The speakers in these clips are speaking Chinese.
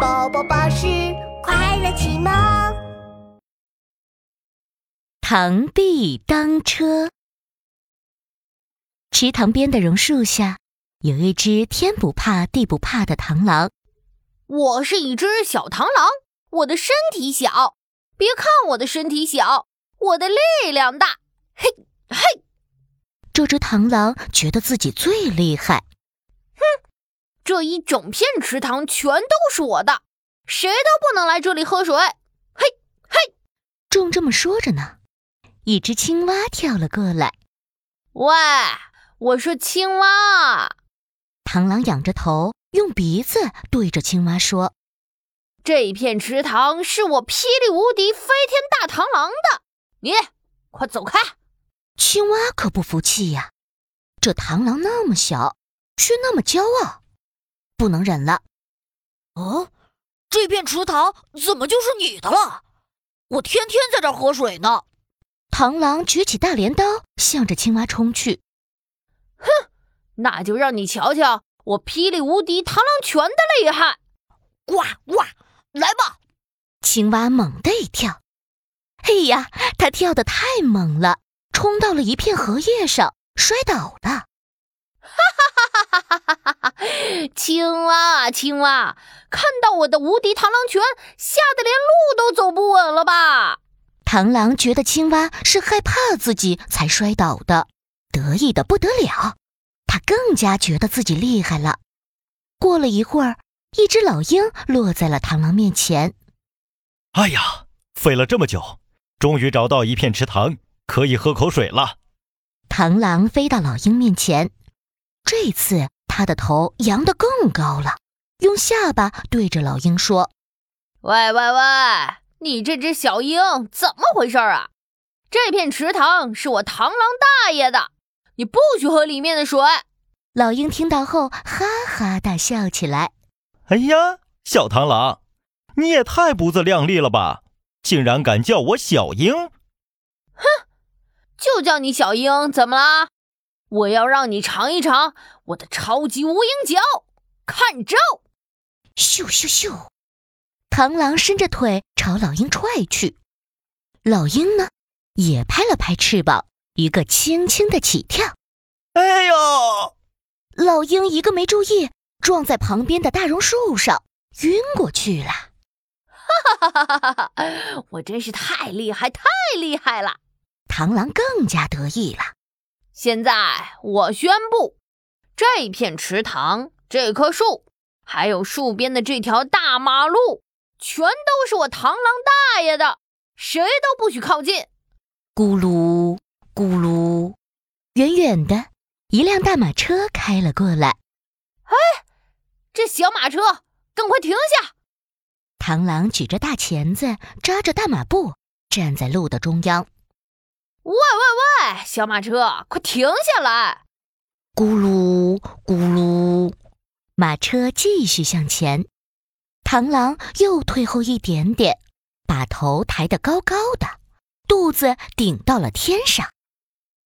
宝宝巴士快乐启蒙。螳臂当车。池塘边的榕树下，有一只天不怕地不怕的螳螂。我是一只小螳螂，我的身体小，别看我的身体小，我的力量大。嘿，嘿！这只螳螂觉得自己最厉害。哼！这一整片池塘全都是我的，谁都不能来这里喝水。嘿，嘿！正这么说着呢，一只青蛙跳了过来。喂，我说青蛙。螳螂仰着头，用鼻子对着青蛙说：“这一片池塘是我霹雳无敌飞天大螳螂的，你快走开！”青蛙可不服气呀，这螳螂那么小，却那么骄傲。不能忍了！哦，这片池塘怎么就是你的了？我天天在这儿喝水呢。螳螂举起大镰刀，向着青蛙冲去。哼，那就让你瞧瞧我霹雳无敌螳螂拳的厉害！呱呱，来吧！青蛙猛地一跳，哎呀，它跳得太猛了，冲到了一片荷叶上，摔倒了。青蛙啊，青蛙，看到我的无敌螳螂拳，吓得连路都走不稳了吧？螳螂觉得青蛙是害怕自己才摔倒的，得意的不得了。他更加觉得自己厉害了。过了一会儿，一只老鹰落在了螳螂面前。哎呀，费了这么久，终于找到一片池塘，可以喝口水了。螳螂飞到老鹰面前。这次他的头扬得更高了，用下巴对着老鹰说：“喂喂喂，你这只小鹰怎么回事啊？这片池塘是我螳螂大爷的，你不许喝里面的水。”老鹰听到后哈哈大笑起来：“哎呀，小螳螂，你也太不自量力了吧！竟然敢叫我小鹰！哼，就叫你小鹰，怎么啦？”我要让你尝一尝我的超级无影脚，看招！咻咻咻！螳螂伸着腿朝老鹰踹去，老鹰呢也拍了拍翅膀，一个轻轻的起跳。哎呦！老鹰一个没注意，撞在旁边的大榕树上，晕过去了。哈哈哈哈哈哈！我真是太厉害，太厉害了！螳螂更加得意了。现在我宣布，这片池塘、这棵树，还有树边的这条大马路，全都是我螳螂大爷的，谁都不许靠近！咕噜咕噜，远远的一辆大马车开了过来。哎，这小马车，赶快停下！螳螂举着大钳子，扎着大马步，站在路的中央。喂喂喂，小马车，快停下来！咕噜咕噜，马车继续向前。螳螂又退后一点点，把头抬得高高的，肚子顶到了天上。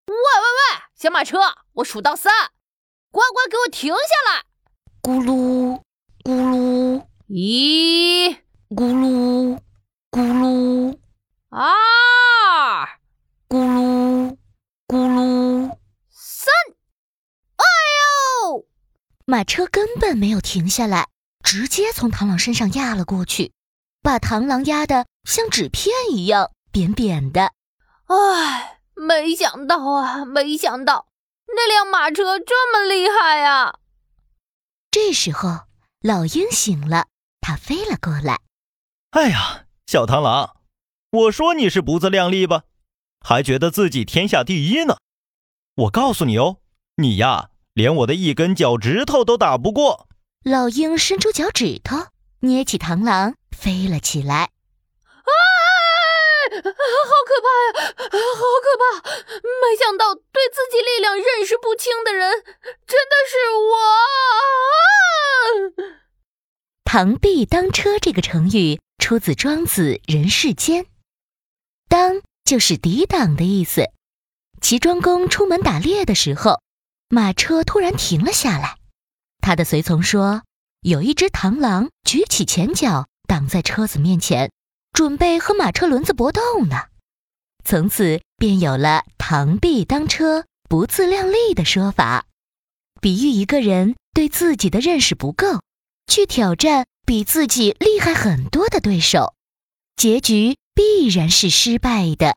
喂喂喂，小马车，我数到三，乖乖给我停下来！咕噜咕噜，一，咕噜咕噜，二。咕噜，咕噜，三！哎呦！马车根本没有停下来，直接从螳螂身上压了过去，把螳螂压得像纸片一样扁扁的。唉，没想到啊，没想到那辆马车这么厉害呀！这时候，老鹰醒了，它飞了过来。哎呀，小螳螂，我说你是不自量力吧？还觉得自己天下第一呢？我告诉你哦，你呀，连我的一根脚趾头都打不过。老鹰伸出脚趾头，捏起螳螂，飞了起来。啊！好可怕呀！好可怕！没想到对自己力量认识不清的人，真的是我。螳臂当车这个成语出自《庄子·人世间》，当。就是抵挡的意思。齐庄公出门打猎的时候，马车突然停了下来。他的随从说：“有一只螳螂举起前脚挡在车子面前，准备和马车轮子搏斗呢。从此便有了“螳臂当车，不自量力”的说法，比喻一个人对自己的认识不够，去挑战比自己厉害很多的对手，结局必然是失败的。